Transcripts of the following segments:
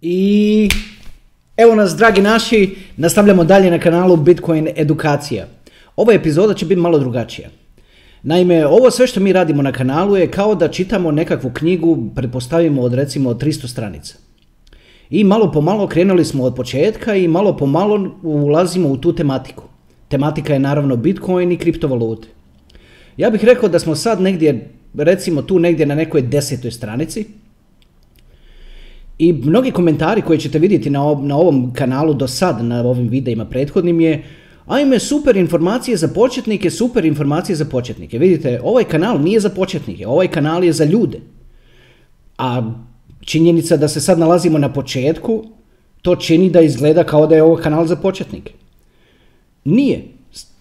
I evo nas, dragi naši, nastavljamo dalje na kanalu Bitcoin Edukacija. Ova epizoda će biti malo drugačija. Naime, ovo sve što mi radimo na kanalu je kao da čitamo nekakvu knjigu, pretpostavimo od recimo 300 stranica. I malo po malo krenuli smo od početka i malo po malo ulazimo u tu tematiku. Tematika je naravno Bitcoin i kriptovalute. Ja bih rekao da smo sad negdje, recimo tu negdje na nekoj desetoj stranici, i mnogi komentari koje ćete vidjeti na, na ovom kanalu do sad, na ovim videima prethodnim je Ajme, super informacije za početnike, super informacije za početnike. Vidite, ovaj kanal nije za početnike, ovaj kanal je za ljude. A činjenica da se sad nalazimo na početku, to čini da izgleda kao da je ovo kanal za početnike. Nije.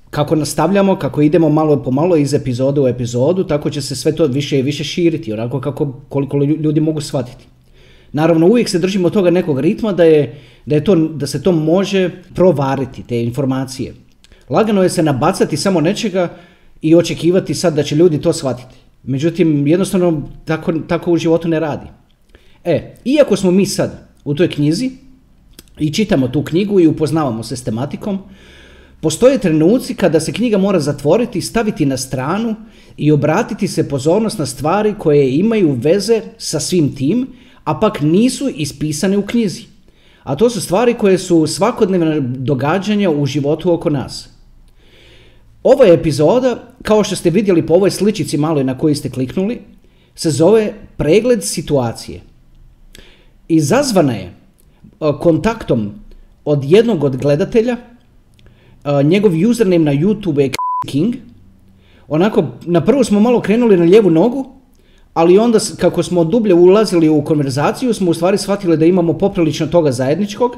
Kako nastavljamo, kako idemo malo po malo iz epizode u epizodu, tako će se sve to više i više širiti, onako kako koliko ljudi mogu shvatiti. Naravno, uvijek se držimo toga nekog ritma da, je, da, je to, da se to može provariti, te informacije. Lagano je se nabacati samo nečega i očekivati sad da će ljudi to shvatiti. Međutim, jednostavno tako, tako u životu ne radi. E, iako smo mi sad u toj knjizi i čitamo tu knjigu i upoznavamo se s tematikom, postoje trenuci kada se knjiga mora zatvoriti, staviti na stranu i obratiti se pozornost na stvari koje imaju veze sa svim tim a pak nisu ispisane u knjizi. A to su stvari koje su svakodnevne događanja u životu oko nas. Ova epizoda, kao što ste vidjeli po ovoj sličici malo na koju ste kliknuli, se zove pregled situacije. Izazvana je kontaktom od jednog od gledatelja, njegov username na YouTube je King. Onako, na prvu smo malo krenuli na lijevu nogu, ali onda kako smo dublje ulazili u konverzaciju smo u stvari shvatili da imamo poprilično toga zajedničkog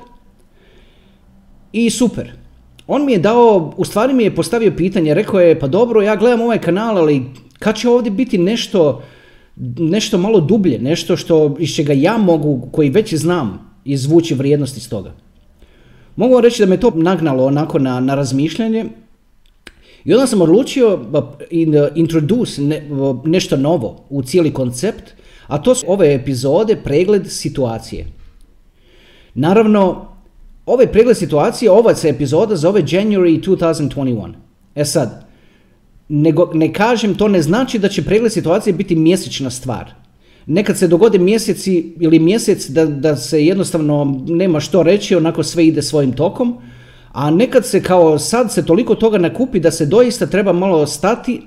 i super. On mi je dao, u stvari mi je postavio pitanje, rekao je pa dobro ja gledam ovaj kanal ali kad će ovdje biti nešto, nešto malo dublje, nešto što iz čega ja mogu, koji već znam, izvući vrijednost iz toga. Mogu vam reći da me to nagnalo onako na, na razmišljanje i onda sam odlučio uh, introduce nešto novo u cijeli koncept, a to su ove epizode pregled situacije. Naravno, ovaj pregled situacije, ova se epizoda zove January 2021. E sad, nego, ne kažem, to ne znači da će pregled situacije biti mjesečna stvar. Nekad se dogode mjeseci ili mjesec da, da se jednostavno nema što reći, onako sve ide svojim tokom, a nekad se kao sad se toliko toga nakupi da se doista treba malo stati,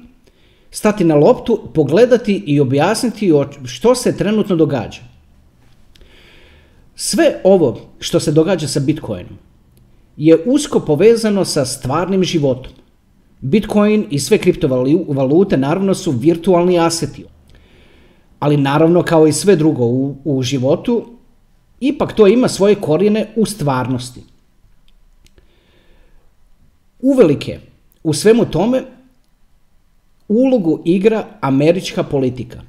stati na loptu, pogledati i objasniti što se trenutno događa. Sve ovo što se događa sa Bitcoinom je usko povezano sa stvarnim životom. Bitcoin i sve kriptovalute naravno su virtualni aseti. Ali naravno kao i sve drugo u, životu, ipak to ima svoje korijene u stvarnosti. Uvelike u svemu tome ulogu igra američka politika.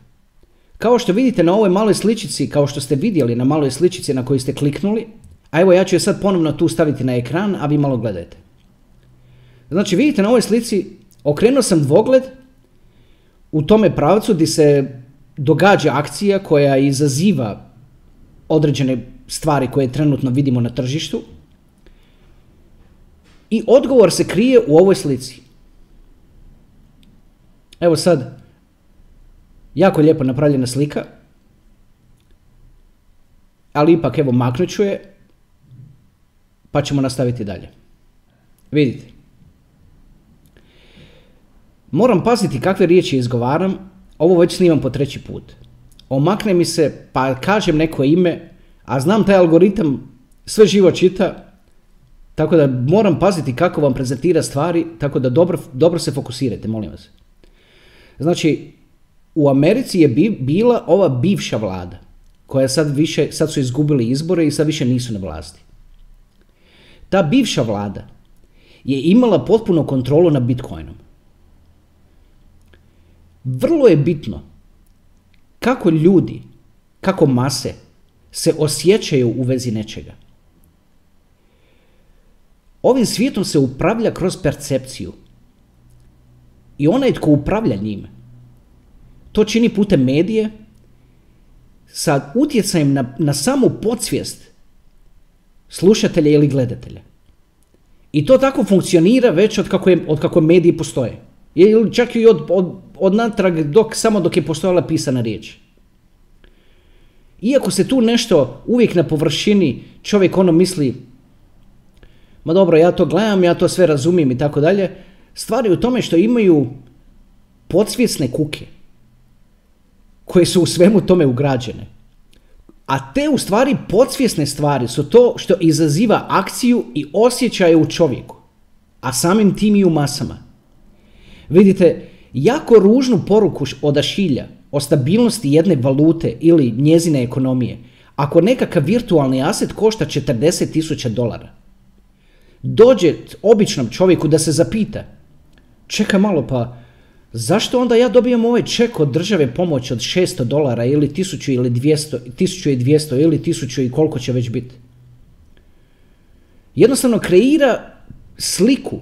Kao što vidite na ovoj maloj sličici, kao što ste vidjeli na maloj sličici na koju ste kliknuli, a evo ja ću je sad ponovno tu staviti na ekran, a vi malo gledajte. Znači vidite na ovoj slici, okrenuo sam dvogled u tome pravcu gdje se događa akcija koja izaziva određene stvari koje trenutno vidimo na tržištu, i odgovor se krije u ovoj slici. Evo sad, jako lijepo napravljena slika, ali ipak evo maknut ću je, pa ćemo nastaviti dalje. Vidite. Moram paziti kakve riječi izgovaram, ovo već snimam po treći put. Omakne mi se, pa kažem neko ime, a znam taj algoritam sve živo čita, tako da moram paziti kako vam prezentira stvari, tako da dobro, dobro se fokusirate, molim vas. Znači, u Americi je bila ova bivša vlada, koja sad više, sad su izgubili izbore i sad više nisu na vlasti. Ta bivša vlada je imala potpuno kontrolu nad Bitcoinom. Vrlo je bitno kako ljudi, kako mase se osjećaju u vezi nečega. Ovim svijetom se upravlja kroz percepciju. I onaj tko upravlja njime, to čini putem medije sa utjecajem na, na samu podsvijest slušatelja ili gledatelja. I to tako funkcionira već od kako, je, od kako mediji postoje. Ili čak i od, od, od natrag dok, samo dok je postojala pisana riječ. Iako se tu nešto uvijek na površini čovjek ono misli ma dobro, ja to gledam, ja to sve razumijem i tako dalje, stvari u tome što imaju podsvjesne kuke koje su u svemu tome ugrađene. A te u stvari podsvjesne stvari su to što izaziva akciju i osjećaje u čovjeku, a samim tim i u masama. Vidite, jako ružnu poruku odašilja o stabilnosti jedne valute ili njezine ekonomije ako nekakav virtualni aset košta 40.000 dolara. Dođe običnom čovjeku da se zapita, čeka malo pa, zašto onda ja dobijam ovaj ček od države pomoć od 600 dolara ili 1000 ili 200, 1200 ili 1000 i koliko će već biti? Jednostavno kreira sliku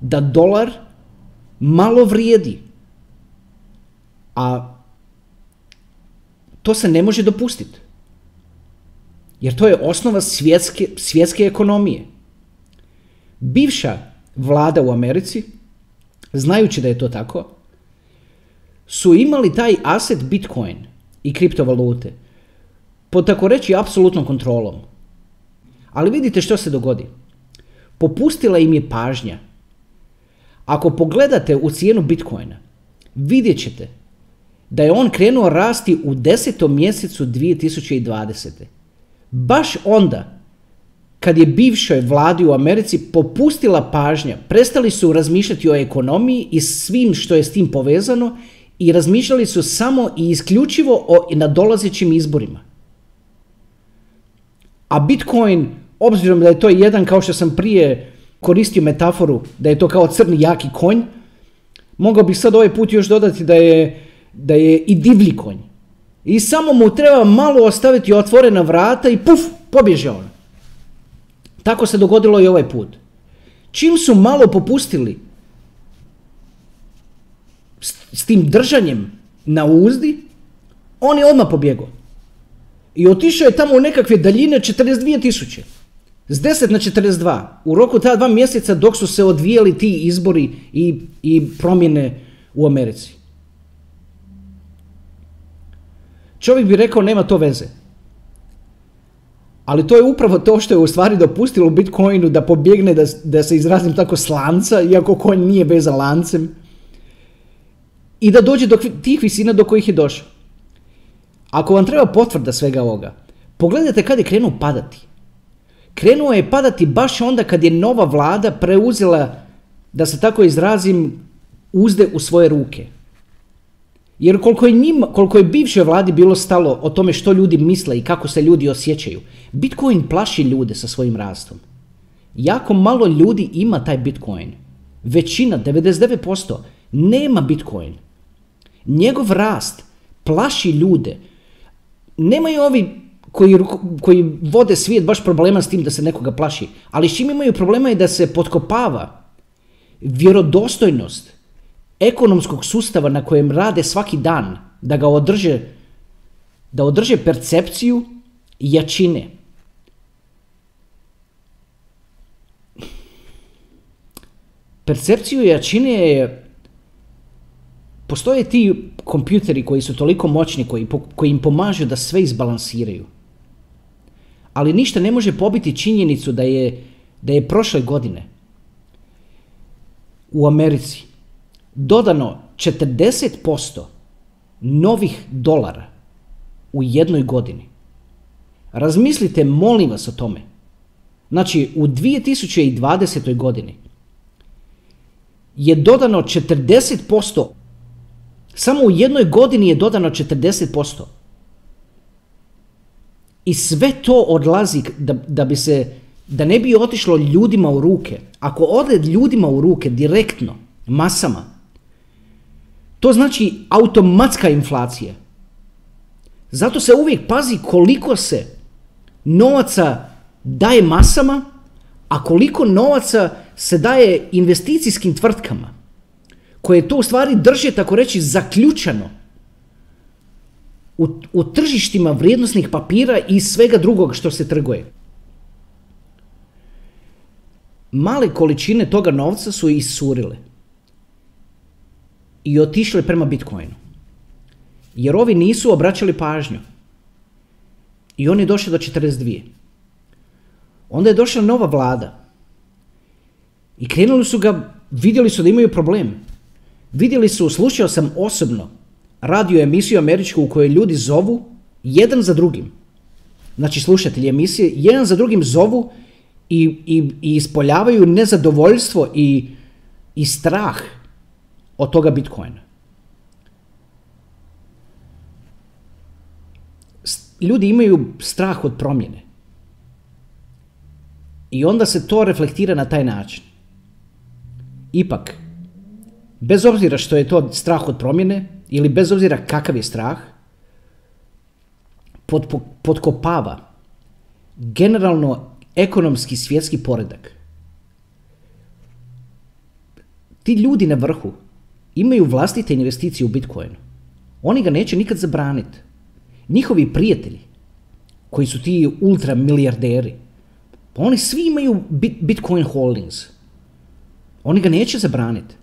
da dolar malo vrijedi. A to se ne može dopustiti. Jer to je osnova svjetske, svjetske ekonomije. Bivša vlada u Americi, znajući da je to tako, su imali taj aset Bitcoin i kriptovalute pod tako reći apsolutnom kontrolom. Ali vidite što se dogodi. Popustila im je pažnja. Ako pogledate u cijenu Bitcoina, vidjet ćete da je on krenuo rasti u desetom mjesecu 2020. Baš onda kad je bivšoj vladi u Americi popustila pažnja, prestali su razmišljati o ekonomiji i svim što je s tim povezano i razmišljali su samo i isključivo o nadolazećim izborima. A Bitcoin, obzirom da je to jedan, kao što sam prije koristio metaforu, da je to kao crni jaki konj, mogao bih sad ovaj put još dodati da je, da je i divlji konj. I samo mu treba malo ostaviti otvorena vrata i puf, pobježe on. Tako se dogodilo i ovaj put. Čim su malo popustili s, tim držanjem na uzdi, on je odmah pobjegao. I otišao je tamo u nekakve daljine 42 tisuće. S 10 na 42. U roku ta dva mjeseca dok su se odvijali ti izbori i, i promjene u Americi. Čovjek bi rekao nema to veze. Ali to je upravo to što je u stvari dopustilo Bitcoinu da pobjegne, da, da se izrazim tako slanca, iako konj nije vezan lancem. I da dođe do tih visina do kojih je došao. Ako vam treba potvrda svega ovoga, pogledajte kad je krenuo padati. Krenuo je padati baš onda kad je nova vlada preuzela, da se tako izrazim, uzde u svoje ruke. Jer koliko je, njima, koliko je bivšoj vladi bilo stalo o tome što ljudi misle i kako se ljudi osjećaju, Bitcoin plaši ljude sa svojim rastom. Jako malo ljudi ima taj Bitcoin. Većina, 99%, nema Bitcoin. Njegov rast plaši ljude. Nemaju ovi koji, koji vode svijet baš problema s tim da se nekoga plaši. Ali s čim imaju problema je da se potkopava vjerodostojnost ekonomskog sustava na kojem rade svaki dan, da ga održe, da održe percepciju jačine. Percepciju jačine je Postoje ti kompjuteri koji su toliko moćni, koji, koji im pomažu da sve izbalansiraju. Ali ništa ne može pobiti činjenicu da je, da je prošle godine u Americi dodano 40% novih dolara u jednoj godini. Razmislite, molim vas o tome. Znači, u 2020. godini je dodano 40%, samo u jednoj godini je dodano 40%. I sve to odlazi da, da bi se, da ne bi otišlo ljudima u ruke. Ako ode ljudima u ruke direktno, masama, to znači automatska inflacija. Zato se uvijek pazi koliko se novaca daje masama, a koliko novaca se daje investicijskim tvrtkama, koje to u stvari drže, tako reći, zaključano u, u tržištima vrijednosnih papira i svega drugog što se trguje. male količine toga novca su iscurile i otišle prema Bitcoinu. Jer ovi nisu obraćali pažnju. I on je došao do 42. Onda je došla nova vlada. I krenuli su ga, vidjeli su da imaju problem. Vidjeli su, slušao sam osobno radio emisiju američku u kojoj ljudi zovu jedan za drugim. Znači slušatelji emisije, jedan za drugim zovu i, i, i ispoljavaju nezadovoljstvo i, i strah od toga Bitcoina. Ljudi imaju strah od promjene. I onda se to reflektira na taj način. Ipak, bez obzira što je to strah od promjene, ili bez obzira kakav je strah, pod, podkopava generalno ekonomski svjetski poredak. Ti ljudi na vrhu imaju vlastite investicije u Bitcoinu. Oni ga neće nikad zabraniti. Njihovi prijatelji, koji su ti ultra milijarderi, pa oni svi imaju Bitcoin holdings. Oni ga neće zabraniti.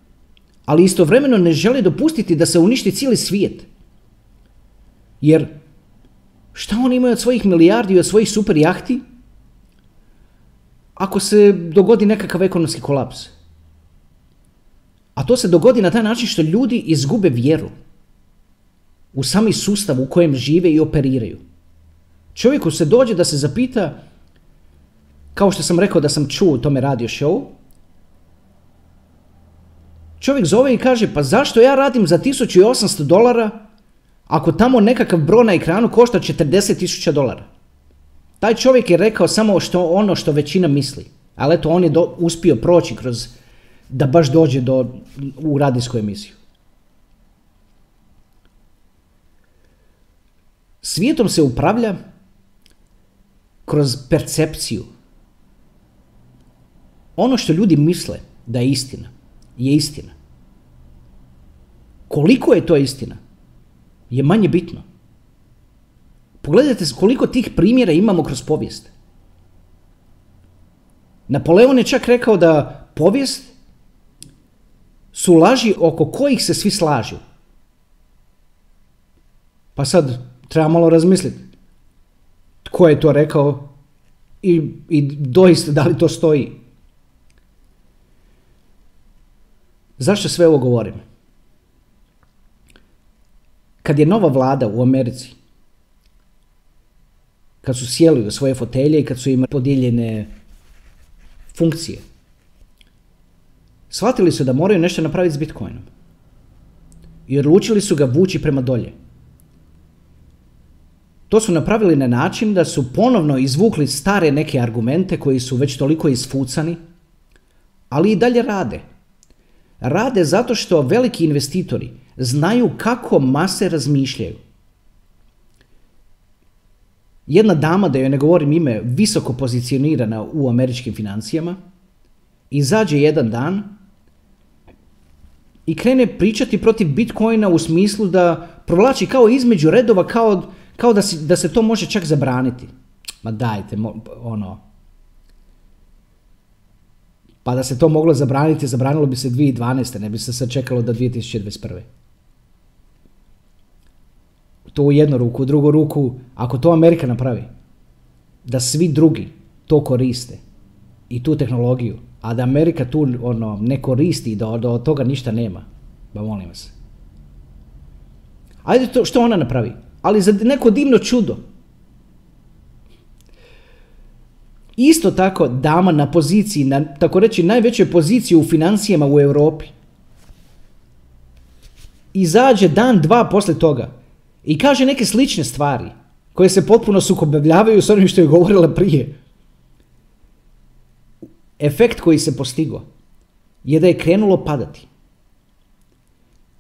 Ali istovremeno ne žele dopustiti da se uništi cijeli svijet. Jer šta oni imaju od svojih milijardi i od svojih super jahti ako se dogodi nekakav ekonomski kolaps? A to se dogodi na taj način što ljudi izgube vjeru u sami sustav u kojem žive i operiraju. Čovjeku se dođe da se zapita, kao što sam rekao da sam čuo u tome radio show, čovjek zove i kaže pa zašto ja radim za 1800 dolara ako tamo nekakav broj na ekranu košta 40.000 dolara. Taj čovjek je rekao samo što ono što većina misli, ali eto on je uspio proći kroz da baš dođe do, u radijsku emisiju. Svijetom se upravlja kroz percepciju. Ono što ljudi misle da je istina, je istina. Koliko je to istina, je manje bitno. Pogledajte koliko tih primjera imamo kroz povijest. Napoleon je čak rekao da povijest su laži oko kojih se svi slažu. Pa sad treba malo razmisliti tko je to rekao i, i doista da li to stoji. Zašto sve ovo govorim? Kad je nova vlada u Americi, kad su sjeli u svoje fotelje i kad su im podijeljene funkcije, shvatili su da moraju nešto napraviti s Bitcoinom. I odlučili su ga vući prema dolje. To su napravili na način da su ponovno izvukli stare neke argumente koji su već toliko isfucani, ali i dalje rade. Rade zato što veliki investitori znaju kako mase razmišljaju. Jedna dama, da joj ne govorim ime, visoko pozicionirana u američkim financijama, izađe jedan dan i krene pričati protiv Bitcoina u smislu da provlači kao između redova, kao, kao da, si, da se to može čak zabraniti. Ma dajte, ono... Pa da se to moglo zabraniti, zabranilo bi se 2012. Ne bi se sad čekalo do 2021. To u jednu ruku, u drugu ruku, ako to Amerika napravi, da svi drugi to koriste i tu tehnologiju, a da Amerika tu ono, ne koristi, da, da od toga ništa nema. Ba molim vas. Ajde to što ona napravi. Ali za neko divno čudo. Isto tako dama na poziciji, na tako reći najvećoj poziciji u financijama u Europi. Izađe dan, dva posle toga i kaže neke slične stvari koje se potpuno sukobavljavaju s onim što je govorila prije efekt koji se postigo je da je krenulo padati.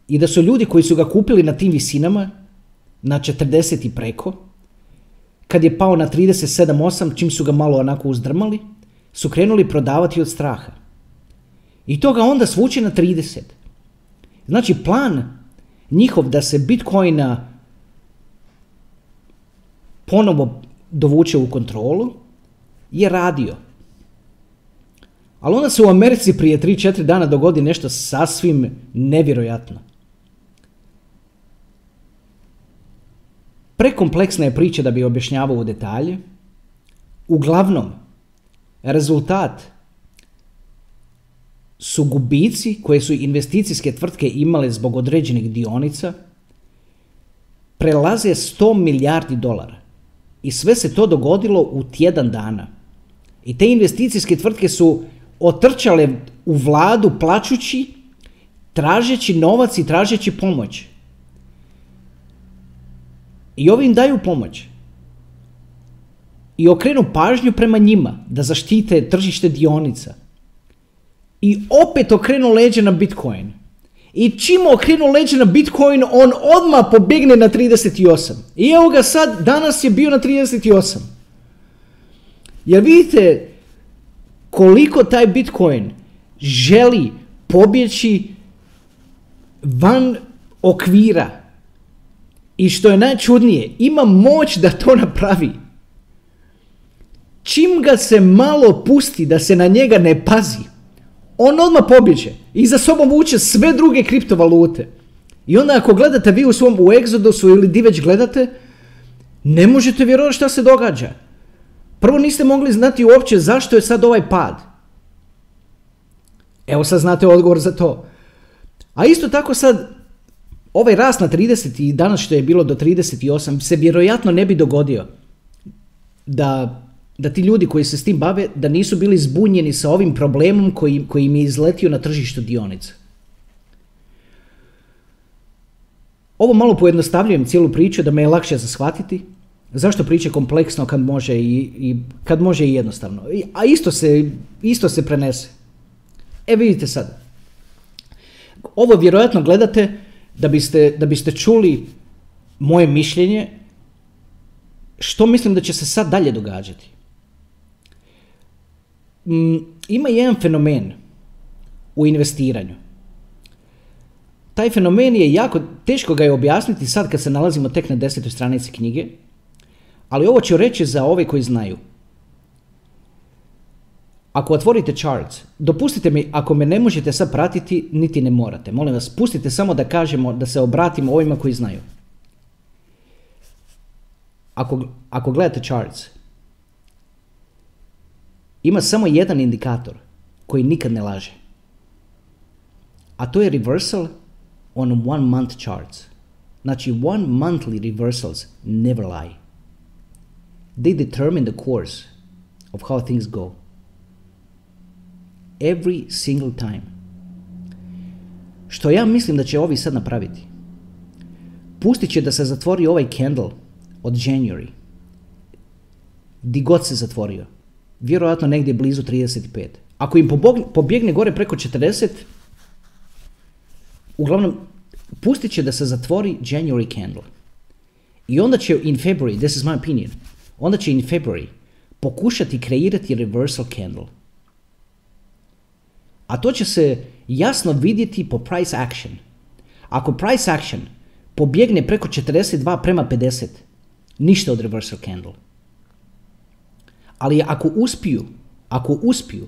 I da su ljudi koji su ga kupili na tim visinama, na 40 i preko, kad je pao na 37,8, čim su ga malo onako uzdrmali, su krenuli prodavati od straha. I to ga onda svuče na 30. Znači plan njihov da se Bitcoina ponovo dovuče u kontrolu je radio. Ali onda se u Americi prije 3-4 dana dogodi nešto sasvim nevjerojatno. Prekompleksna je priča da bi objašnjavao u detalje. Uglavnom, rezultat su gubici koje su investicijske tvrtke imale zbog određenih dionica prelaze 100 milijardi dolara. I sve se to dogodilo u tjedan dana. I te investicijske tvrtke su otrčale u vladu plaćući, tražeći novac i tražeći pomoć. I ovi im daju pomoć. I okrenu pažnju prema njima da zaštite tržište dionica. I opet okrenu leđe na Bitcoin. I čim okrenu leđe na Bitcoin, on odmah pobjegne na 38. I evo ga sad, danas je bio na 38. Jer vidite koliko taj Bitcoin želi pobjeći van okvira. I što je najčudnije, ima moć da to napravi. Čim ga se malo pusti da se na njega ne pazi, on odmah pobježe i za sobom vuče sve druge kriptovalute. I onda ako gledate vi u svom u Exodusu ili di već gledate, ne možete vjerovati šta se događa. Prvo niste mogli znati uopće zašto je sad ovaj pad. Evo sad znate odgovor za to. A isto tako sad, ovaj rast na 30 i danas što je bilo do 38 se vjerojatno ne bi dogodio da da ti ljudi koji se s tim bave, da nisu bili zbunjeni sa ovim problemom koji, koji im je izletio na tržištu dionica. Ovo malo pojednostavljujem cijelu priču da me je lakše za shvatiti. Zašto priče kompleksno kad može i, i, kad može i jednostavno. A isto se, isto se prenese. E vidite sad. Ovo vjerojatno gledate da biste, da biste čuli moje mišljenje što mislim da će se sad dalje događati. Mm, ima jedan fenomen u investiranju. Taj fenomen je jako, teško ga je objasniti sad kad se nalazimo tek na desetoj stranici knjige, ali ovo ću reći za ove koji znaju. Ako otvorite charts, dopustite mi, ako me ne možete sad pratiti, niti ne morate. Molim vas, pustite samo da kažemo, da se obratimo ovima koji znaju. Ako, ako gledate charts, ima samo jedan indikator koji nikad ne laže. A to je reversal on one month charts. Znači one monthly reversals never lie. They determine the course of how things go. Every single time. Što ja mislim da će ovi sad napraviti. Pustit će da se zatvori ovaj candle od January. Di god se zatvorio vjerojatno negdje blizu 35. Ako im pobjegne gore preko 40, uglavnom pustit će da se zatvori January candle. I onda će in February, this is my opinion, onda će in February pokušati kreirati reversal candle. A to će se jasno vidjeti po price action. Ako price action pobjegne preko 42 prema 50, ništa od reversal candle. Ali ako uspiju, ako uspiju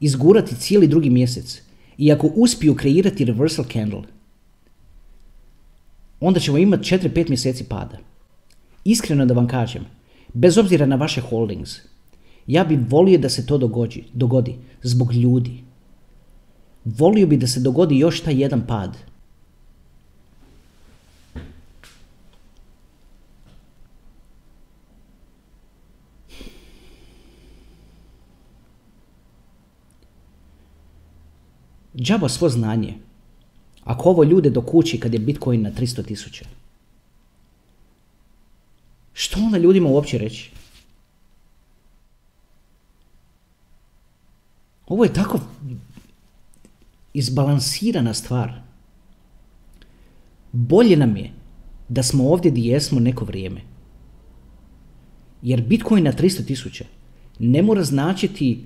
izgurati cijeli drugi mjesec i ako uspiju kreirati reversal candle, onda ćemo imati 4-5 mjeseci pada. Iskreno da vam kažem, bez obzira na vaše holdings, ja bi volio da se to dogodi, dogodi zbog ljudi. Volio bi da se dogodi još taj jedan pad. Džaba svo znanje. Ako ovo ljude do kući kad je Bitcoin na 300 tisuća. Što onda ljudima uopće reći? Ovo je tako izbalansirana stvar. Bolje nam je da smo ovdje gdje jesmo neko vrijeme. Jer Bitcoin na 300 tisuća ne mora značiti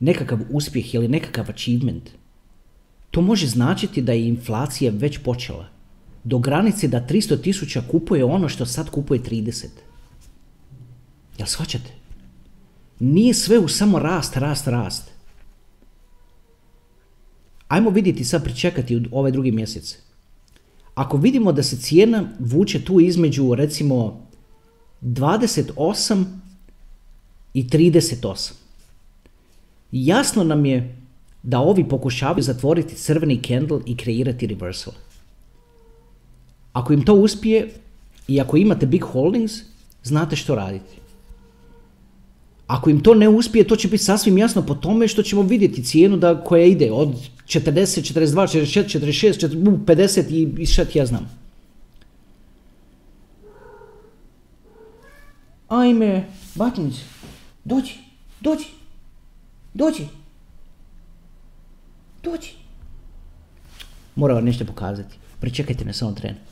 nekakav uspjeh ili nekakav achievement, to može značiti da je inflacija već počela. Do granice da 300 tisuća kupuje ono što sad kupuje 30. Jel shvaćate? Nije sve u samo rast, rast, rast. Ajmo vidjeti sad pričekati ovaj drugi mjesec. Ako vidimo da se cijena vuče tu između recimo 28 i 38. Jasno nam je da ovi pokušavaju zatvoriti crveni candle i kreirati reversal. Ako im to uspije i ako imate big holdings, znate što raditi. Ako im to ne uspije, to će biti sasvim jasno po tome što ćemo vidjeti cijenu da, koja ide od 40, 42, 44, 46, 50 i, i ti ja znam. Ajme, Batinić, dođi, dođi, dođi, dođi. Moram nešto pokazati. Pričekajte me samo tren.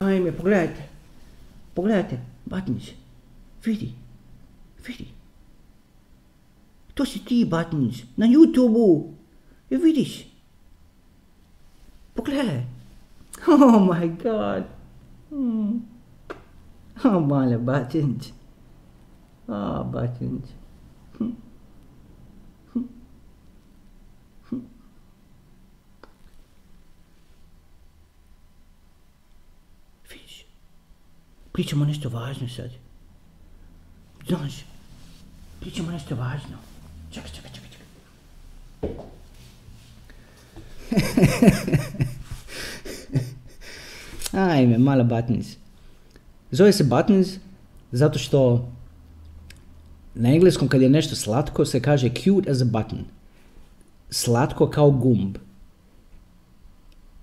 Ajme, pogledajte. Pogledajte, Batnić. Vidi. Vidi. To si ti, Batnić. Na YouTube-u. I vidiš. Pogledaj. Oh my god. Hmm. Oh, male Batnić. Oh, Batnić. Hm. Hm. Pričamo nešto važno sad. Znaš, pričamo nešto važno. Čekaj, čekaj, čekaj, čekaj. Ajme, mala Buttons. Zove se Buttons zato što na engleskom kad je nešto slatko se kaže cute as a button. Slatko kao gumb.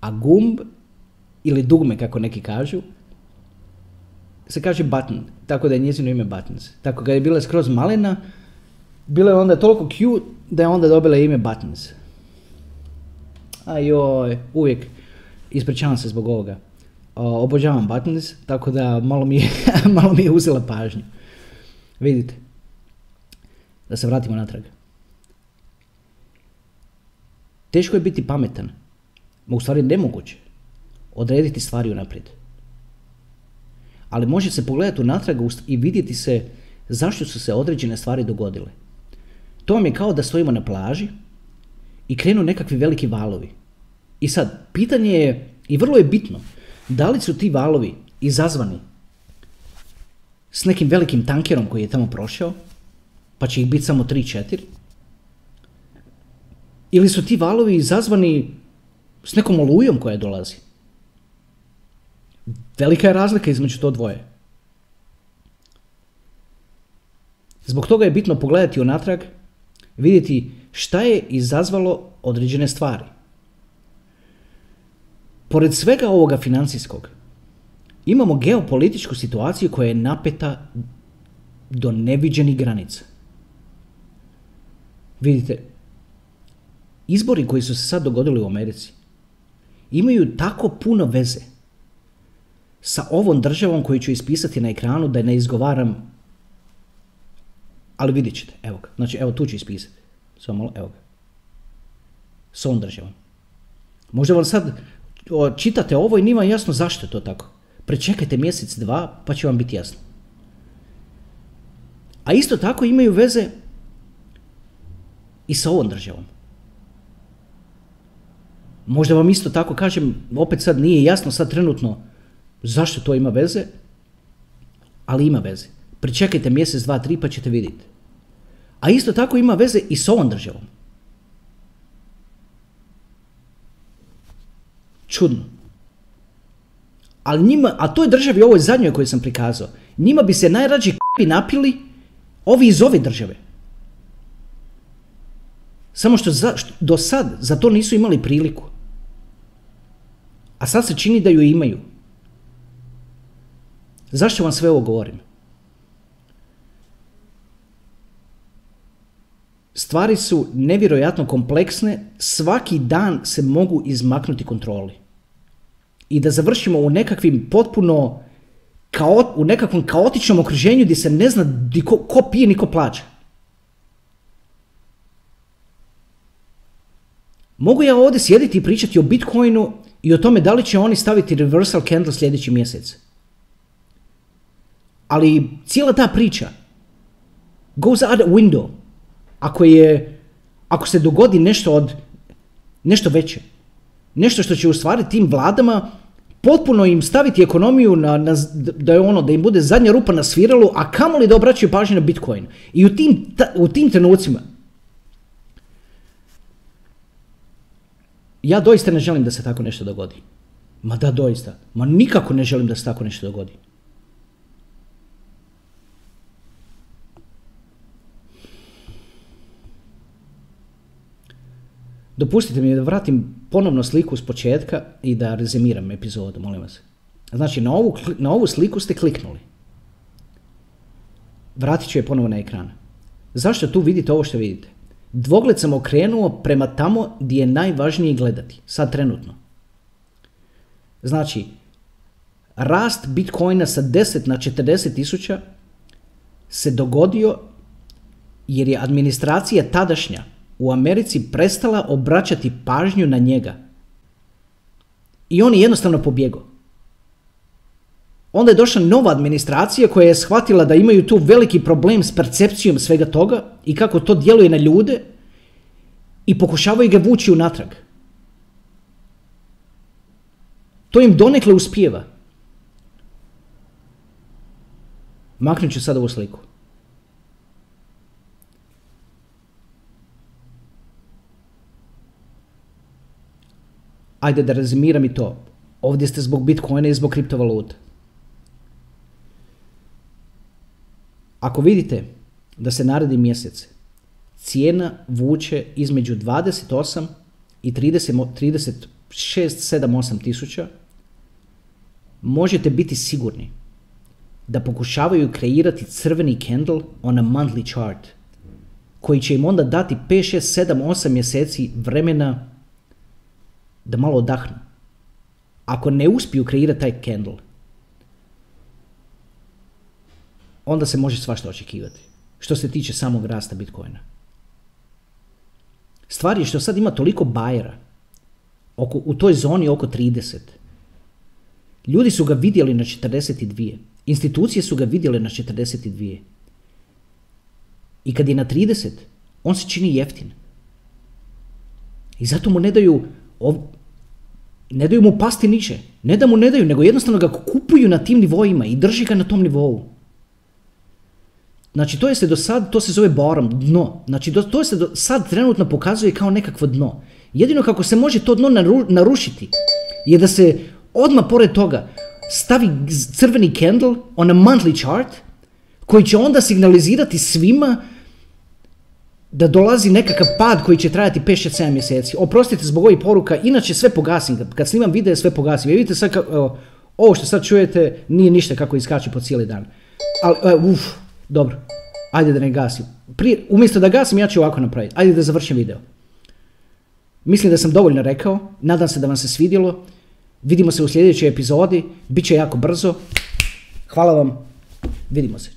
A gumb ili dugme kako neki kažu se kaže button, tako da je njezino ime Buttons. Tako kad je bila skroz malena, bilo je onda toliko cute da je onda dobila ime Buttons. Ajoj, uvijek ispričavam se zbog ovoga. O, obožavam Buttons, tako da malo mi, je, malo mi je uzela pažnju. Vidite. Da se vratimo natrag. Teško je biti pametan. U stvari nemoguće. Odrediti stvari unaprijed. Ali može se pogledati unatrag i vidjeti se zašto su se određene stvari dogodile. To vam je kao da stojimo na plaži i krenu nekakvi veliki valovi. I sad, pitanje je, i vrlo je bitno, da li su ti valovi izazvani s nekim velikim tankerom koji je tamo prošao, pa će ih biti samo 3-4, ili su ti valovi izazvani s nekom olujom koja dolazi. Velika je razlika između to dvoje. Zbog toga je bitno pogledati unatrag, vidjeti šta je izazvalo određene stvari. Pored svega ovoga financijskog, imamo geopolitičku situaciju koja je napeta do neviđenih granica. Vidite, izbori koji su se sad dogodili u Americi imaju tako puno veze sa ovom državom koju ću ispisati na ekranu da ne izgovaram ali vidjet ćete, evo ga. Znači, evo tu ću ispisati. Samo malo, evo ga. S ovom državom. Možda vam sad čitate ovo i vam jasno zašto je to tako. Prečekajte mjesec, dva, pa će vam biti jasno. A isto tako imaju veze i sa ovom državom. Možda vam isto tako kažem, opet sad nije jasno sad trenutno zašto to ima veze, ali ima veze. Pričekajte mjesec, dva, tri pa ćete vidjeti. A isto tako ima veze i s ovom državom. Čudno. Ali njima, a toj državi, ovoj zadnjoj koju sam prikazao, njima bi se najrađe k***i napili ovi iz ove države. Samo što, što do sad za to nisu imali priliku. A sad se čini da ju imaju. Zašto vam sve ovo govorim? Stvari su nevjerojatno kompleksne, svaki dan se mogu izmaknuti kontroli. I da završimo u nekakvim potpuno kao, u nekakvom kaotičnom okruženju gdje se ne zna ko, ko pije ni ko plaća. Mogu ja ovdje sjediti i pričati o Bitcoinu i o tome da li će oni staviti reversal candle sljedeći mjesec. Ali cijela ta priča goes out window ako je, ako se dogodi nešto od, nešto veće. Nešto što će u stvari tim vladama potpuno im staviti ekonomiju na, na, da je ono, da im bude zadnja rupa na sviralu, a kamoli da obraćaju pažnju na Bitcoin. I u tim, u tim trenucima ja doista ne želim da se tako nešto dogodi. Ma da, doista. Ma nikako ne želim da se tako nešto dogodi. Dopustite mi da vratim ponovno sliku s početka i da rezimiram epizodu, molim vas. Znači, na ovu, na ovu sliku ste kliknuli. Vratit ću je ponovo na ekran. Zašto tu vidite ovo što vidite? Dvogled sam okrenuo prema tamo gdje je najvažnije gledati, sad trenutno. Znači, rast Bitcoina sa 10 na 40 tisuća se dogodio jer je administracija tadašnja u Americi prestala obraćati pažnju na njega. I on je jednostavno pobjegao. Onda je došla nova administracija koja je shvatila da imaju tu veliki problem s percepcijom svega toga i kako to djeluje na ljude i pokušavaju ga vući unatrag. To im donekle uspijeva. Maknut ću sad ovu sliku. Ajde da rezimiram i to. Ovdje ste zbog Bitcoina i zbog kriptovaluta. Ako vidite da se naredi mjesec, cijena vuče između 28 i 30, 36, 7, 8 tisuća, možete biti sigurni da pokušavaju kreirati crveni candle on a monthly chart, koji će im onda dati 5, 6, 7, 8 mjeseci vremena da malo odahnu. Ako ne uspiju kreirati taj candle, onda se može svašta očekivati. Što se tiče samog rasta Bitcoina. Stvar je što sad ima toliko bajera oko, u toj zoni oko 30. Ljudi su ga vidjeli na 42. Institucije su ga vidjele na 42. I kad je na 30, on se čini jeftin. I zato mu ne daju, ne daju mu pasti niče. Ne da mu ne daju, nego jednostavno ga kupuju na tim nivoima i drži ga na tom nivou. Znači to je se do sad, to se zove bottom, dno. Znači to se do sad trenutno pokazuje kao nekakvo dno. Jedino kako se može to dno narušiti je da se odmah pored toga stavi crveni candle on a monthly chart koji će onda signalizirati svima da dolazi nekakav pad koji će trajati 5-7 mjeseci. Oprostite zbog ovih poruka, inače sve pogasim. Kad snimam video sve pogasim. Vidite sad, kako, ovo što sad čujete nije ništa kako iskače po cijeli dan. Ali, e, uf, dobro, ajde da ne gasim. Prije, umjesto da gasim, ja ću ovako napraviti. Ajde da završim video. Mislim da sam dovoljno rekao, nadam se da vam se svidjelo. Vidimo se u sljedećoj epizodi, bit će jako brzo. Hvala vam, vidimo se.